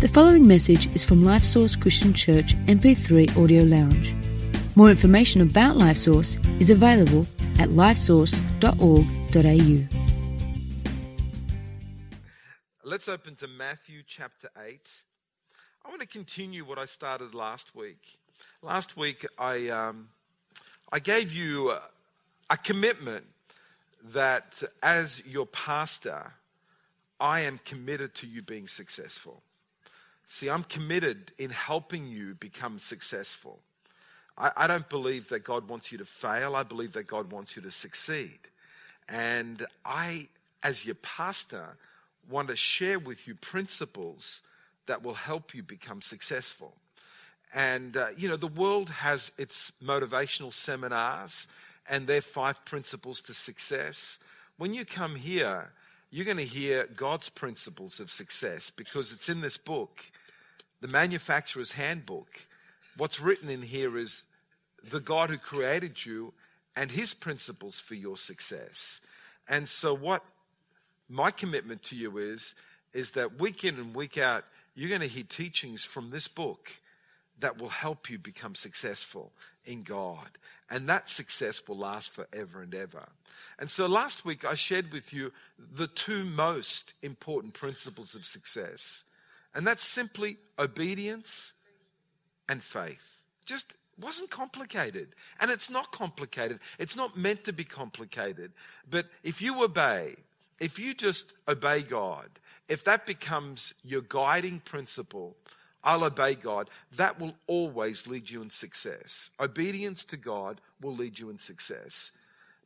The following message is from Life Source Christian Church MP3 Audio Lounge. More information about Life Source is available at lifesource.org.au. Let's open to Matthew chapter 8. I want to continue what I started last week. Last week, I, um, I gave you a, a commitment that as your pastor, I am committed to you being successful. See, I'm committed in helping you become successful. I, I, don't believe that God wants you to fail. I believe that God wants you to succeed. And I, as your pastor, want to share with you principles that will help you become successful. And, uh, you know, the world has its motivational seminars and their five principles to success. When you come here, you're going to hear God's principles of success because it's in this book the manufacturer's handbook, what's written in here is the God who created you and his principles for your success. And so what my commitment to you is, is that week in and week out, you're going to hear teachings from this book that will help you become successful in God. And that success will last forever and ever. And so last week I shared with you the two most important principles of success. And that's simply obedience and faith. Just wasn't complicated. And it's not complicated. It's not meant to be complicated. But if you obey, if you just obey God, if that becomes your guiding principle, I'll obey God, that will always lead you in success. Obedience to God will lead you in success.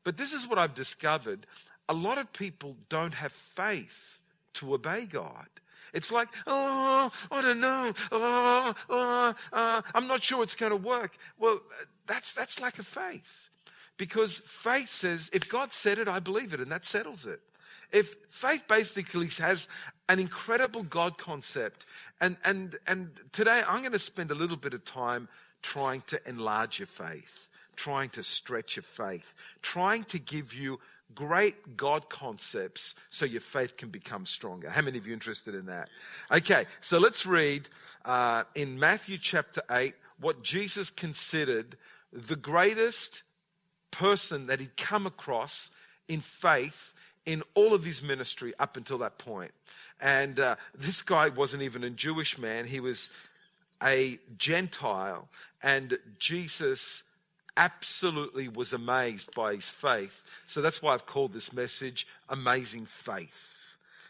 But this is what I've discovered. A lot of people don't have faith to obey God. It's like, oh, I don't know. Oh, oh, uh, I'm not sure it's going to work. Well, that's, that's lack of faith. Because faith says, if God said it, I believe it, and that settles it. If faith basically has an incredible God concept, and, and, and today I'm going to spend a little bit of time trying to enlarge your faith, trying to stretch your faith, trying to give you great God concepts so your faith can become stronger. How many of you interested in that? Okay, so let's read uh, in Matthew chapter 8 what Jesus considered the greatest person that he'd come across in faith in all of his ministry up until that point. And uh, this guy wasn't even a Jewish man, he was a Gentile. And Jesus absolutely was amazed by his faith. So that's why I've called this message Amazing Faith.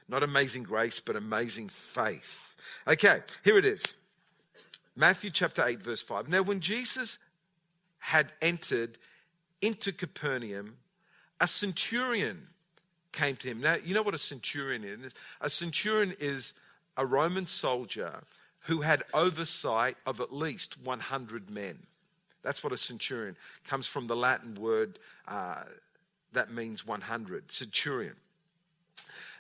Not amazing grace, but amazing faith. Okay, here it is. Matthew chapter 8, verse 5. Now, when Jesus had entered into Capernaum, a centurion came to him. Now, you know what a centurion is? A centurion is a Roman soldier who had oversight of at least 100 men. That's what a centurion comes from the Latin word uh, that means 100. Centurion.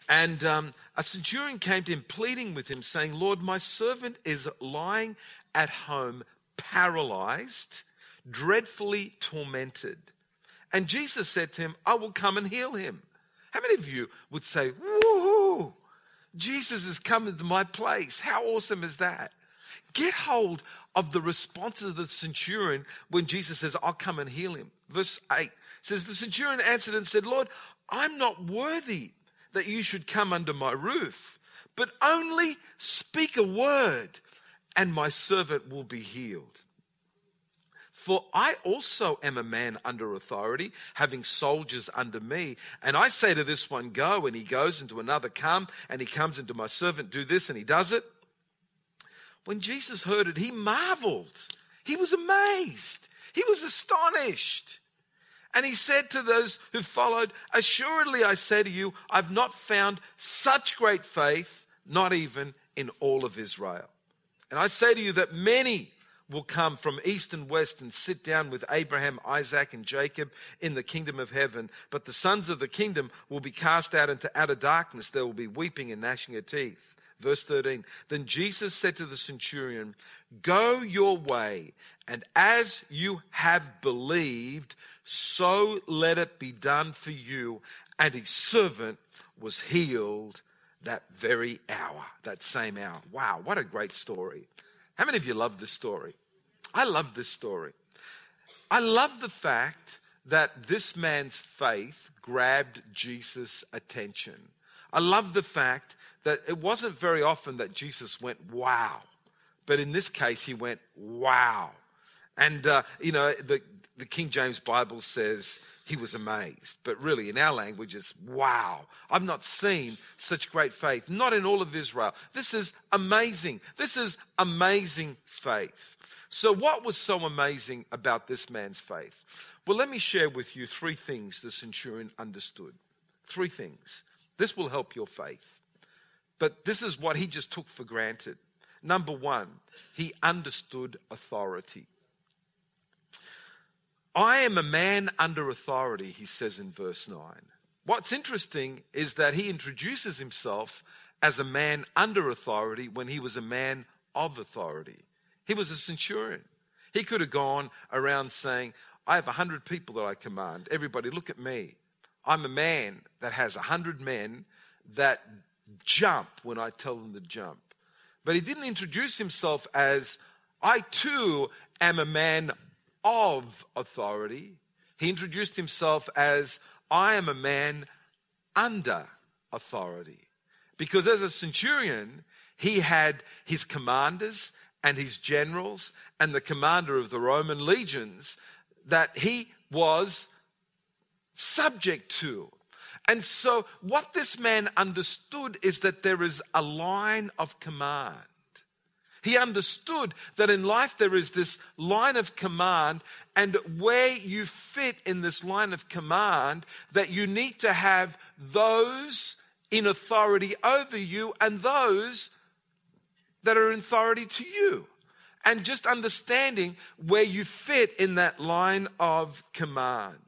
And um, a centurion came to him, pleading with him, saying, Lord, my servant is lying at home, paralyzed, dreadfully tormented. And Jesus said to him, I will come and heal him. How many of you would say, Woohoo! Jesus has come into my place. How awesome is that? Get hold of the response of the centurion when Jesus says, I'll come and heal him. Verse 8 says, The centurion answered and said, Lord, I'm not worthy that you should come under my roof, but only speak a word and my servant will be healed. For I also am a man under authority, having soldiers under me. And I say to this one, go, and he goes, and to another, come, and he comes, into my servant, do this, and he does it. When Jesus heard it, he marveled. He was amazed. He was astonished. And he said to those who followed, Assuredly I say to you, I've not found such great faith, not even in all of Israel. And I say to you that many will come from east and west and sit down with Abraham, Isaac, and Jacob in the kingdom of heaven. But the sons of the kingdom will be cast out into outer darkness. There will be weeping and gnashing of teeth. Verse 13. Then Jesus said to the centurion, Go your way, and as you have believed, so let it be done for you. And his servant was healed that very hour, that same hour. Wow, what a great story. How many of you love this story? I love this story. I love the fact that this man's faith grabbed Jesus' attention. I love the fact that it wasn't very often that Jesus went, wow. But in this case, he went, wow. And, uh, you know, the, the King James Bible says he was amazed. But really, in our language, it's wow. I've not seen such great faith, not in all of Israel. This is amazing. This is amazing faith. So, what was so amazing about this man's faith? Well, let me share with you three things the centurion understood. Three things. This will help your faith. But this is what he just took for granted. Number one, he understood authority. I am a man under authority, he says in verse 9. What's interesting is that he introduces himself as a man under authority when he was a man of authority. He was a centurion. He could have gone around saying, I have a hundred people that I command. Everybody, look at me. I'm a man that has a hundred men that jump when I tell them to jump. But he didn't introduce himself as, I too am a man of authority. He introduced himself as, I am a man under authority. Because as a centurion, he had his commanders and his generals and the commander of the Roman legions that he was subject to. And so, what this man understood is that there is a line of command. He understood that in life there is this line of command, and where you fit in this line of command, that you need to have those in authority over you and those that are in authority to you. And just understanding where you fit in that line of command.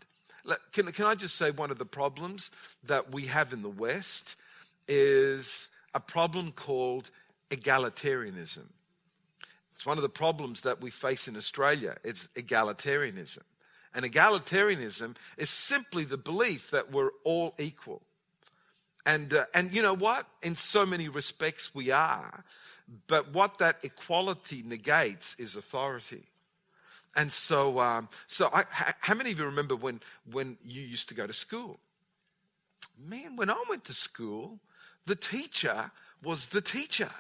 Can, can I just say one of the problems that we have in the West is a problem called egalitarianism. It's one of the problems that we face in Australia. It's egalitarianism. And egalitarianism is simply the belief that we're all equal. And, uh, and you know what? In so many respects, we are. But what that equality negates is authority. And so, um, so I, how many of you remember when, when you used to go to school? Man, when I went to school, the teacher was the teacher.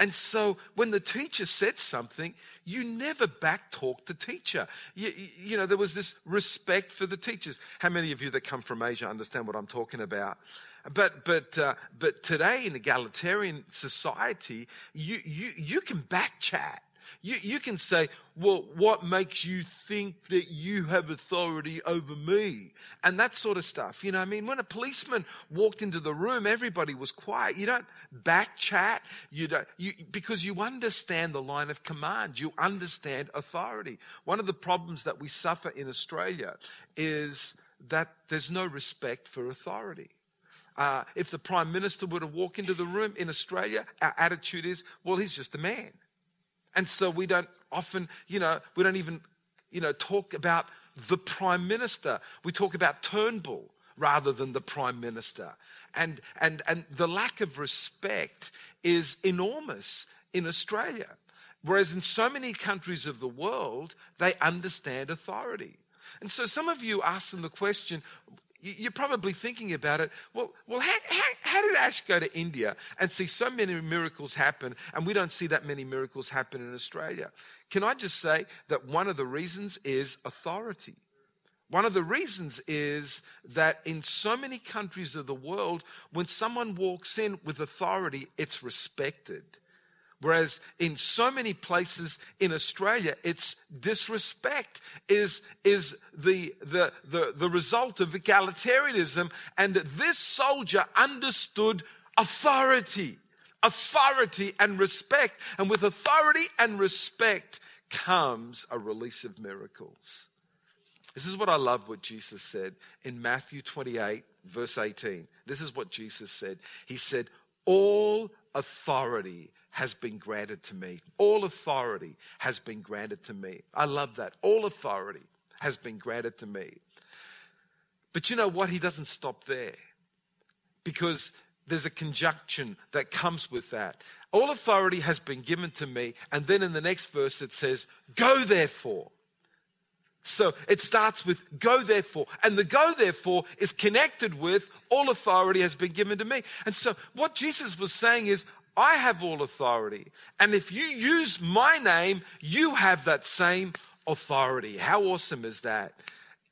And so when the teacher said something, you never backtalked the teacher. You, you, know, there was this respect for the teachers. How many of you that come from Asia understand what I'm talking about? But, but, uh, but today in egalitarian society, you, you, you can backchat. You, you can say, well, what makes you think that you have authority over me? And that sort of stuff. You know, I mean, when a policeman walked into the room, everybody was quiet. You don't back chat. You don't, you, because you understand the line of command. You understand authority. One of the problems that we suffer in Australia is that there's no respect for authority. Uh, if the Prime Minister were to walk into the room in Australia, our attitude is, well, he's just a man. And so we don't often, you know, we don't even, you know, talk about the prime minister. We talk about Turnbull rather than the prime minister. And, and, and the lack of respect is enormous in Australia. Whereas in so many countries of the world, they understand authority. And so some of you ask them the question, you're probably thinking about it. Well, well how, how, how, did Ash go to India and see so many miracles happen, and we don't see that many miracles happen in Australia? Can I just say that one of the reasons is authority? One of the reasons is that in so many countries of the world, when someone walks in with authority, it's respected. Whereas in so many places in Australia, it's disrespect is, is the, the, the, the result of egalitarianism. And this soldier understood authority, authority and respect. And with authority and respect comes a release of miracles. This is what I love what Jesus said in Matthew 28, verse 18. This is what Jesus said. He said, All authority has been granted to me. All authority has been granted to me. I love that. All authority has been granted to me. But you know what? He doesn't stop there. Because there's a conjunction that comes with that. All authority has been given to me. And then in the next verse it says, Go therefore. So it starts with go therefore. And the go therefore is connected with all authority has been given to me. And so what Jesus was saying is, I have all authority. And if you use my name, you have that same authority. How awesome is that?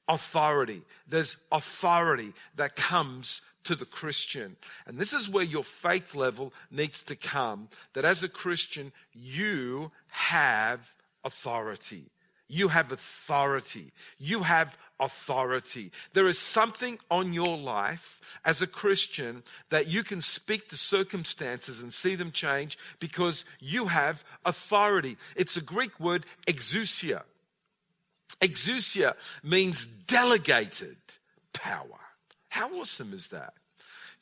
Authority. There's authority that comes to the Christian. And this is where your faith level needs to come that as a Christian, you have authority. You have authority. You have authority. There is something on your life as a Christian that you can speak to circumstances and see them change because you have authority. It's a Greek word, exousia. Exousia means delegated power. How awesome is that?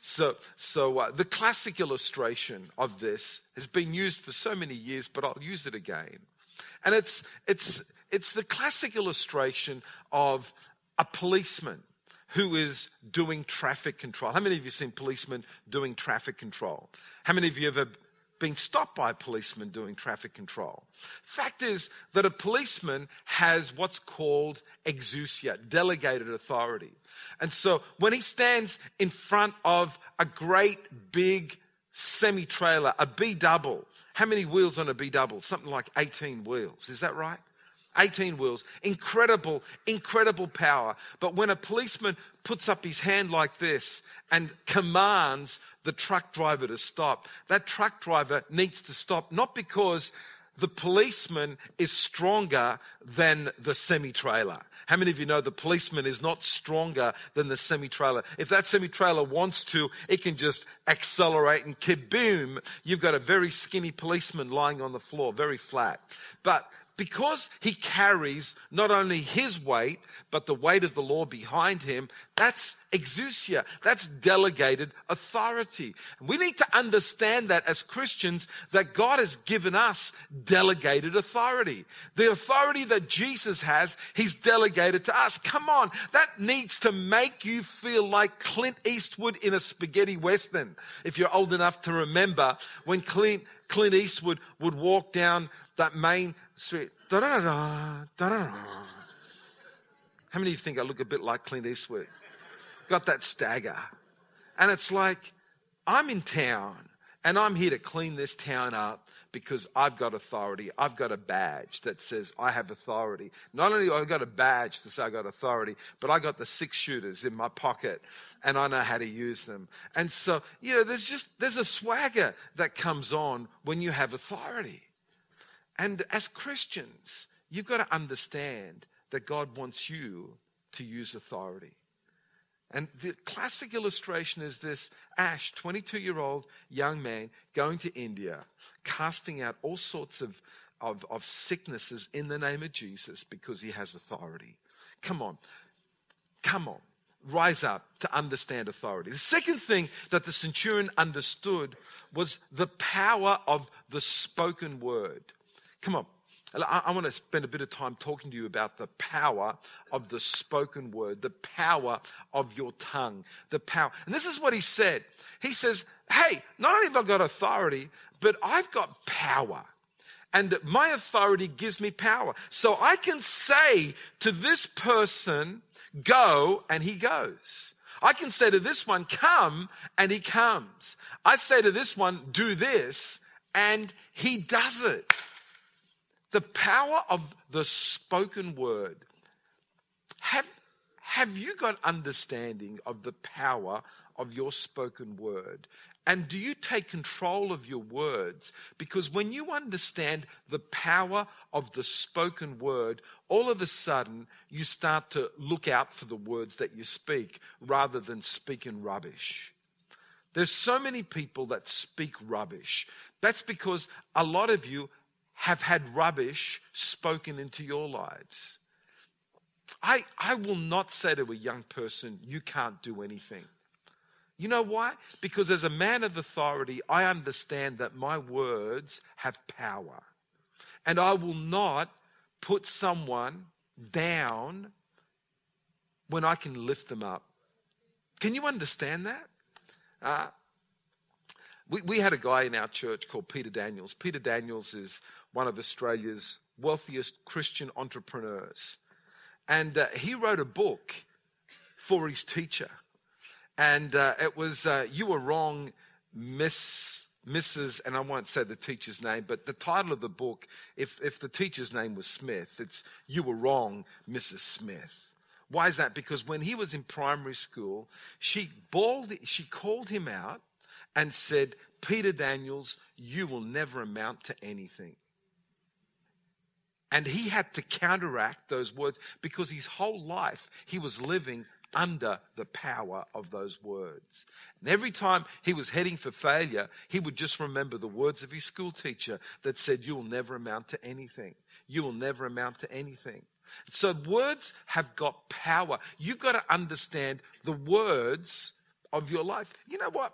So, so uh, the classic illustration of this has been used for so many years, but I'll use it again. And it's, it's, it's the classic illustration of a policeman who is doing traffic control. How many of you seen policemen doing traffic control? How many of you ever been stopped by a policeman doing traffic control. Fact is that a policeman has what's called exousia, delegated authority. And so when he stands in front of a great big semi trailer, a B double, how many wheels on a B double? Something like 18 wheels. Is that right? 18 wheels. Incredible, incredible power. But when a policeman puts up his hand like this and commands the truck driver to stop. That truck driver needs to stop not because the policeman is stronger than the semi trailer. How many of you know the policeman is not stronger than the semi trailer? If that semi trailer wants to, it can just accelerate and kaboom, you've got a very skinny policeman lying on the floor, very flat. But because he carries not only his weight, but the weight of the law behind him, that's exousia. That's delegated authority. We need to understand that as Christians, that God has given us delegated authority. The authority that Jesus has, he's delegated to us. Come on. That needs to make you feel like Clint Eastwood in a spaghetti western. If you're old enough to remember when Clint, Clint Eastwood would walk down that main street. Da-da-da-da, da-da-da. How many of you think I look a bit like Clint Eastwood? Got that stagger. And it's like, I'm in town and I'm here to clean this town up because I've got authority. I've got a badge that says I have authority. Not only have I got a badge to say I got authority, but I got the six shooters in my pocket and I know how to use them. And so, you know, there's just, there's a swagger that comes on when you have authority. And as Christians, you've got to understand that God wants you to use authority. And the classic illustration is this Ash, 22 year old young man, going to India, casting out all sorts of, of, of sicknesses in the name of Jesus because he has authority. Come on. Come on. Rise up to understand authority. The second thing that the centurion understood was the power of the spoken word. Come on. I, I want to spend a bit of time talking to you about the power of the spoken word, the power of your tongue, the power. And this is what he said. He says, Hey, not only have I got authority, but I've got power. And my authority gives me power. So I can say to this person, go, and he goes. I can say to this one, come, and he comes. I say to this one, do this, and he does it. The power of the spoken word. Have, have you got understanding of the power of your spoken word? And do you take control of your words? Because when you understand the power of the spoken word, all of a sudden you start to look out for the words that you speak rather than speaking rubbish. There's so many people that speak rubbish. That's because a lot of you have had rubbish spoken into your lives. I, I will not say to a young person, you can't do anything. You know why? Because as a man of authority, I understand that my words have power. And I will not put someone down when I can lift them up. Can you understand that? Uh, We, we had a guy in our church called Peter Daniels. Peter Daniels is one of Australia's wealthiest Christian entrepreneurs. And uh, he wrote a book for his teacher. And uh, it was uh, You Were Wrong, Miss. Mrs. and I won't say the teacher's name, but the title of the book, if, if the teacher's name was Smith, it's You Were Wrong, Mrs. Smith. Why is that? Because when he was in primary school, she, bawled, she called him out and said, Peter Daniels, you will never amount to anything. And he had to counteract those words because his whole life he was living under the power of those words. And every time he was heading for failure, he would just remember the words of his school teacher that said, You will never amount to anything. You will never amount to anything. So words have got power. You've got to understand the words of your life. You know what?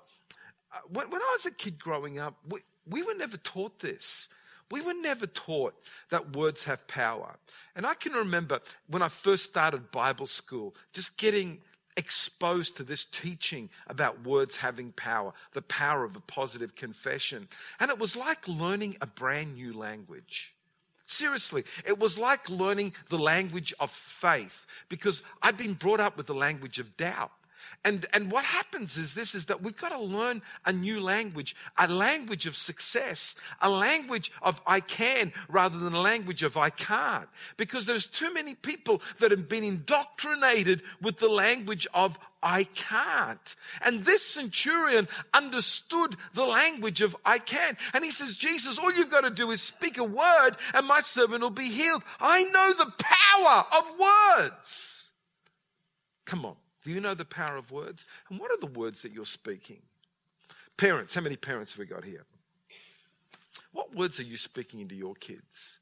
Uh, when, when I was a kid growing up, we, we were never taught this. We were never taught that words have power. And I can remember when I first started Bible school, just getting exposed to this teaching about words having power, the power of a positive confession. And it was like learning a brand new language. Seriously, it was like learning the language of faith because I'd been brought up with the language of doubt. And, and what happens is this, is that we've got to learn a new language, a language of success, a language of I can rather than a language of I can't. Because there's too many people that have been indoctrinated with the language of I can't. And this centurion understood the language of I can. And he says, Jesus, all you've got to do is speak a word and my servant will be healed. I know the power of words. Come on. Do you know the power of words? And what are the words that you're speaking? Parents, how many parents have we got here? What words are you speaking into your kids?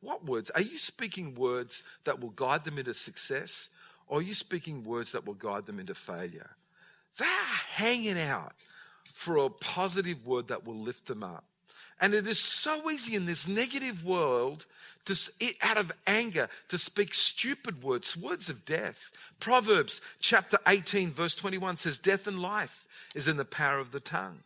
What words? Are you speaking words that will guide them into success? Or are you speaking words that will guide them into failure? They're hanging out for a positive word that will lift them up. And it is so easy in this negative world to, out of anger to speak stupid words, words of death. Proverbs chapter 18 verse 21 says, death and life is in the power of the tongue.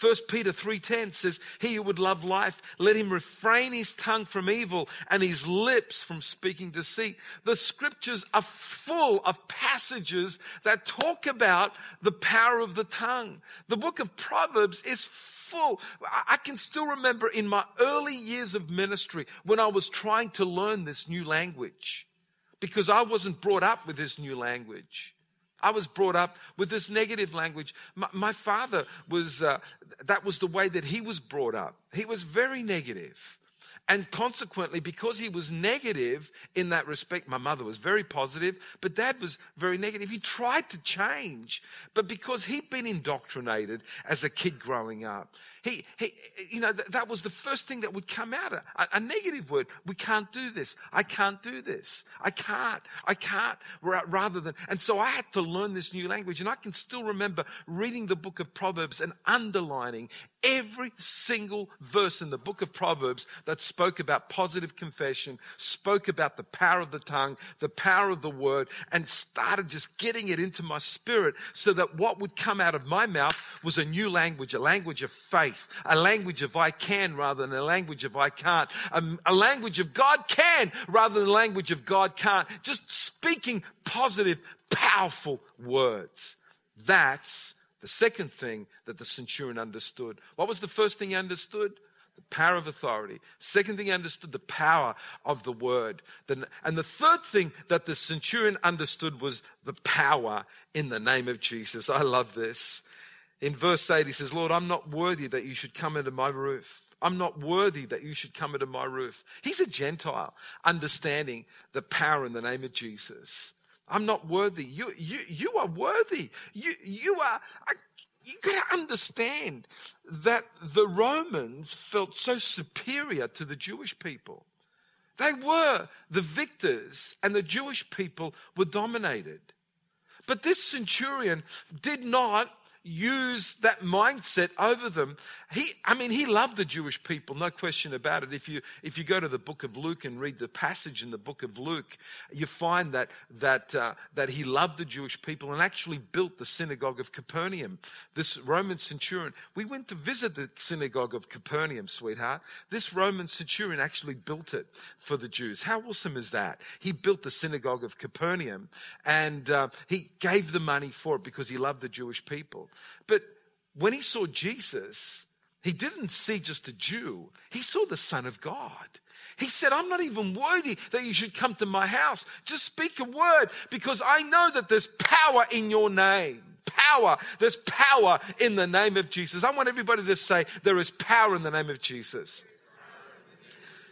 1 Peter 3:10 says, "He who would love life, let him refrain his tongue from evil and his lips from speaking deceit." The scriptures are full of passages that talk about the power of the tongue. The book of Proverbs is full. I can still remember in my early years of ministry when I was trying to learn this new language because I wasn't brought up with this new language. I was brought up with this negative language. My, my father was, uh, that was the way that he was brought up. He was very negative. And consequently, because he was negative in that respect, my mother was very positive, but dad was very negative. He tried to change, but because he'd been indoctrinated as a kid growing up, he, he you know, th- that was the first thing that would come out, a, a negative word. We can't do this. I can't do this. I can't. I can't. Rather than, and so I had to learn this new language. And I can still remember reading the book of Proverbs and underlining every single verse in the book of Proverbs that spoke about positive confession, spoke about the power of the tongue, the power of the word, and started just getting it into my spirit so that what would come out of my mouth was a new language, a language of faith, a language of I can rather than a language of I can't, a, a language of God can rather than a language of God can't. Just speaking positive, powerful words. That's the second thing that the centurion understood. What was the first thing he understood? The power of authority. Second thing he understood, the power of the word. And the third thing that the centurion understood was the power in the name of Jesus. I love this. In verse 8, he says, Lord, I'm not worthy that you should come into my roof. I'm not worthy that you should come into my roof. He's a Gentile, understanding the power in the name of Jesus. I'm not worthy. You, you, you are worthy. You, you are, you got to understand that the Romans felt so superior to the Jewish people. They were the victors and the Jewish people were dominated. But this centurion did not use that mindset over them. He, I mean, he loved the Jewish people, no question about it. If you, if you go to the book of Luke and read the passage in the book of Luke, you find that, that, uh, that he loved the Jewish people and actually built the synagogue of Capernaum. This Roman centurion, we went to visit the synagogue of Capernaum, sweetheart. This Roman centurion actually built it for the Jews. How awesome is that? He built the synagogue of Capernaum and uh, he gave the money for it because he loved the Jewish people. But when he saw Jesus, he didn't see just a Jew, he saw the Son of God. He said, I'm not even worthy that you should come to my house. Just speak a word because I know that there's power in your name. Power. There's power in the name of Jesus. I want everybody to say, There is power in the name of Jesus.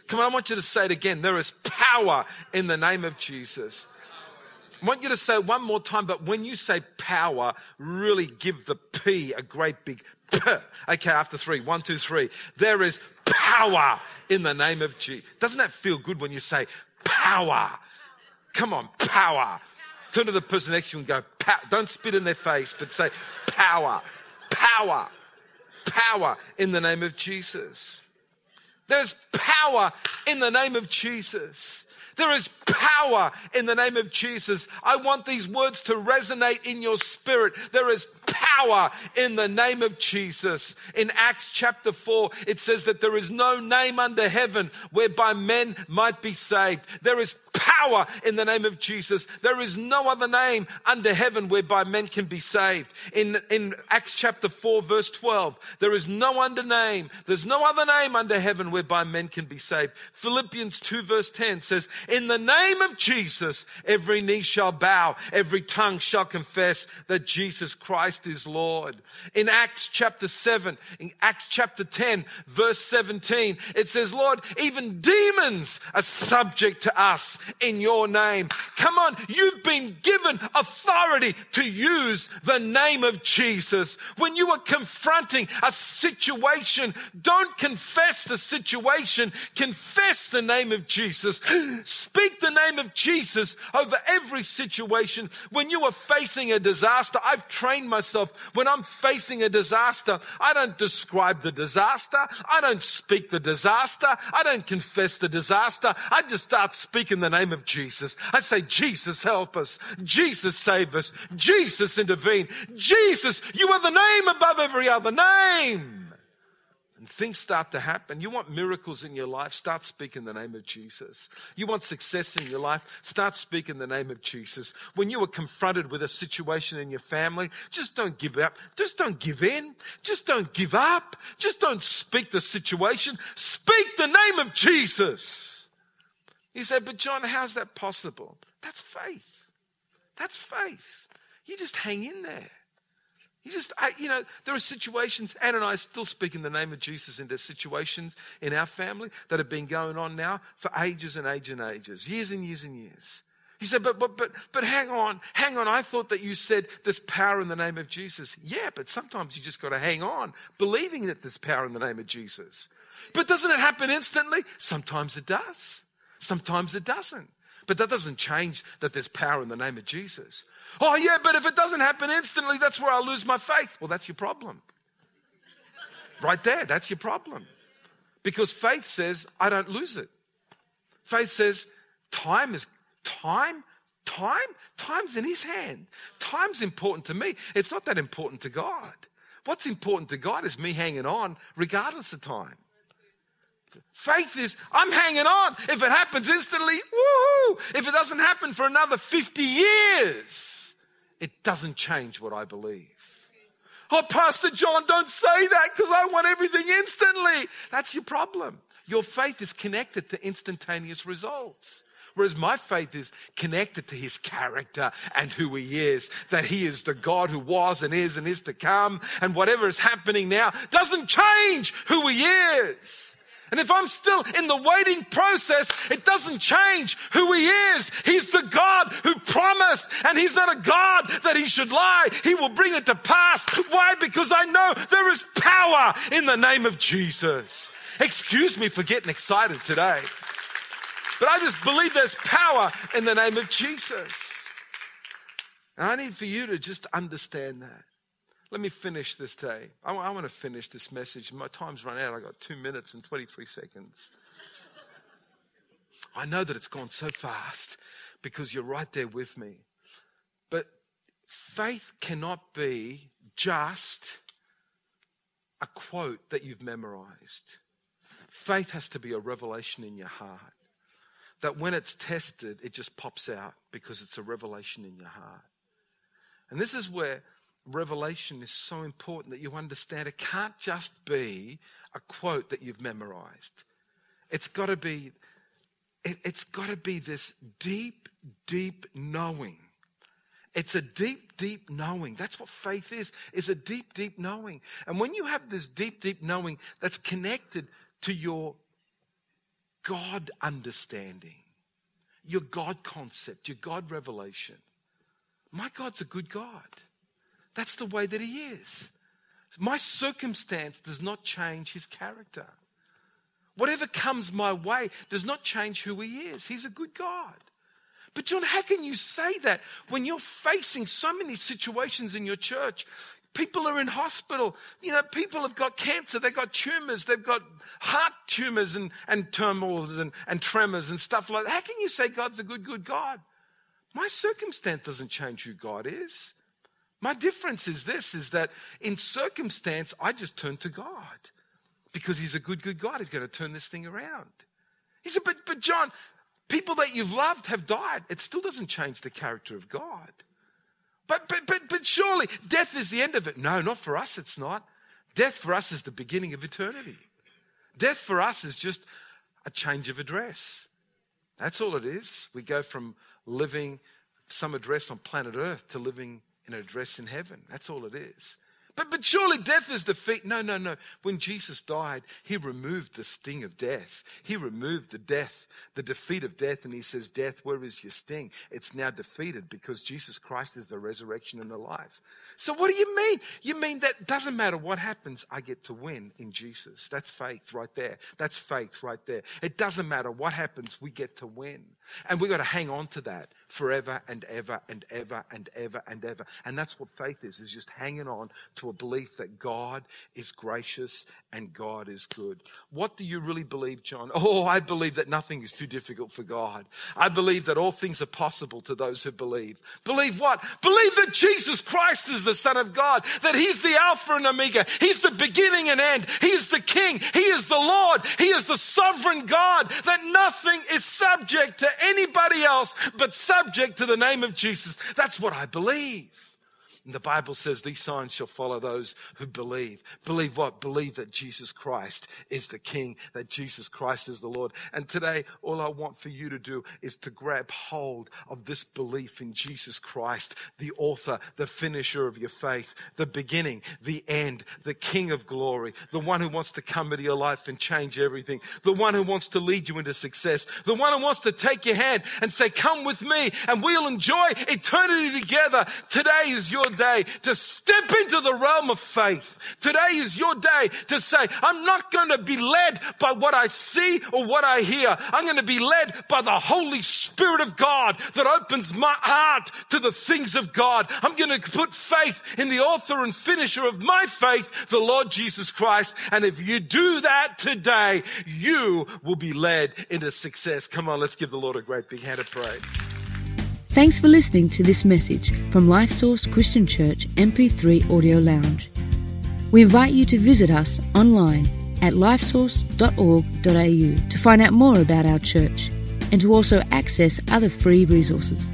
Come on, I want you to say it again. There is power in the name of Jesus. I want you to say one more time, but when you say power, really give the P a great big P. Okay, after three. One, two, three. There is power in the name of Jesus. Doesn't that feel good when you say power? Come on, power. Turn to the person next to you and go, power. Don't spit in their face, but say power, power, power in the name of Jesus. There's power in the name of Jesus. There is power in the name of Jesus. I want these words to resonate in your spirit. There is power in the name of Jesus. In Acts chapter 4, it says that there is no name under heaven whereby men might be saved. There is power in the name of Jesus. There is no other name under heaven whereby men can be saved. In, in Acts chapter 4 verse 12, there is no other name. There's no other name under heaven whereby men can be saved. Philippians 2 verse 10 says, in the name of Jesus, every knee shall bow, every tongue shall confess that Jesus Christ is Lord. In Acts chapter 7, in Acts chapter 10 verse 17, it says, Lord, even demons are subject to us in your name. Come on, you've been given authority to use the name of Jesus. When you are confronting a situation, don't confess the situation, confess the name of Jesus. Speak the name of Jesus over every situation. When you are facing a disaster, I've trained myself when I'm facing a disaster, I don't describe the disaster. I don't speak the disaster. I don't confess the disaster. I just start speaking the name of Jesus. I say, Jesus, help us. Jesus, save us. Jesus, intervene. Jesus, you are the name above every other name. Things start to happen. You want miracles in your life? Start speaking the name of Jesus. You want success in your life? Start speaking the name of Jesus. When you are confronted with a situation in your family, just don't give up. Just don't give in. Just don't give up. Just don't speak the situation. Speak the name of Jesus. You say, but John, how's that possible? That's faith. That's faith. You just hang in there. You just, I, you know, there are situations, Anne and I still speak in the name of Jesus into situations in our family that have been going on now for ages and ages and ages, years and years and years. He said, but, but, but, but hang on, hang on. I thought that you said there's power in the name of Jesus. Yeah, but sometimes you just got to hang on, believing that there's power in the name of Jesus. But doesn't it happen instantly? Sometimes it does. Sometimes it doesn't. But that doesn't change that there's power in the name of Jesus. Oh, yeah, but if it doesn't happen instantly, that's where I'll lose my faith. Well, that's your problem. Right there, that's your problem. Because faith says, I don't lose it. Faith says, time is time. Time? Time's in his hand. Time's important to me. It's not that important to God. What's important to God is me hanging on regardless of time. Faith is, I'm hanging on. If it happens instantly, woohoo! If it doesn't happen for another 50 years, it doesn't change what I believe. Oh, Pastor John, don't say that because I want everything instantly. That's your problem. Your faith is connected to instantaneous results. Whereas my faith is connected to his character and who he is. That he is the God who was and is and is to come. And whatever is happening now doesn't change who he is. And if I'm still in the waiting process, it doesn't change who he is. He's the God who promised and he's not a God that he should lie. He will bring it to pass. Why? Because I know there is power in the name of Jesus. Excuse me for getting excited today. But I just believe there's power in the name of Jesus. And I need for you to just understand that. Let me finish this day. I, I want to finish this message. My time's run out. I got two minutes and 23 seconds. I know that it's gone so fast because you're right there with me. But faith cannot be just a quote that you've memorized. Faith has to be a revelation in your heart. That when it's tested, it just pops out because it's a revelation in your heart. And this is where revelation is so important that you understand it can't just be a quote that you've memorized. It's got to be it, has got to be this deep, deep knowing. It's a deep, deep knowing. That's what faith is, is a deep, deep knowing. And when you have this deep, deep knowing that's connected to your God understanding, your God concept, your God revelation. My God's a good God. That's the way that He is. My circumstance does not change His character. Whatever comes my way does not change who He is. He's a good God. But, John, how can you say that when you're facing so many situations in your church? People are in hospital. You know, people have got cancer. They've got tumors. They've got heart tumors and, and turmoils and, and tremors and stuff like that. How can you say God's a good, good God? My circumstance doesn't change who God is. My difference is this, is that in circumstance, I just turn to God because he's a good, good God. He's going to turn this thing around. He said, but, but John, people that you've loved have died. It still doesn't change the character of God. But, but, but, but surely death is the end of it. No, not for us, it's not. Death for us is the beginning of eternity. Death for us is just a change of address. That's all it is. We go from living some address on planet Earth to living in an address in heaven. That's all it is. But, but surely death is defeat. No, no, no. When Jesus died, he removed the sting of death. He removed the death, the defeat of death. And he says, Death, where is your sting? It's now defeated because Jesus Christ is the resurrection and the life. So what do you mean? You mean that doesn't matter what happens, I get to win in Jesus. That's faith right there. That's faith right there. It doesn't matter what happens, we get to win. And we've got to hang on to that forever and ever and ever and ever and ever. And that's what faith is, is just hanging on to a belief that God is gracious and God is good. What do you really believe, John? Oh, I believe that nothing is too difficult for God. I believe that all things are possible to those who believe. Believe what? Believe that Jesus Christ is the Son of God, that He's the Alpha and Omega. He's the beginning and end. He is the King. He is the Lord. He is the sovereign God, that nothing is subject to anybody else but subject to the name of Jesus. That's what I believe. And the Bible says these signs shall follow those who believe. Believe what? Believe that Jesus Christ is the King, that Jesus Christ is the Lord. And today, all I want for you to do is to grab hold of this belief in Jesus Christ, the author, the finisher of your faith, the beginning, the end, the King of glory, the one who wants to come into your life and change everything, the one who wants to lead you into success, the one who wants to take your hand and say, come with me and we'll enjoy eternity together. Today is your day to step into the realm of faith. Today is your day to say, I'm not going to be led by what I see or what I hear. I'm going to be led by the Holy Spirit of God that opens my heart to the things of God. I'm going to put faith in the author and finisher of my faith, the Lord Jesus Christ. And if you do that today, you will be led into success. Come on, let's give the Lord a great big hand of praise. Thanks for listening to this message from LifeSource Christian Church MP3 Audio Lounge. We invite you to visit us online at lifesource.org.au to find out more about our church and to also access other free resources.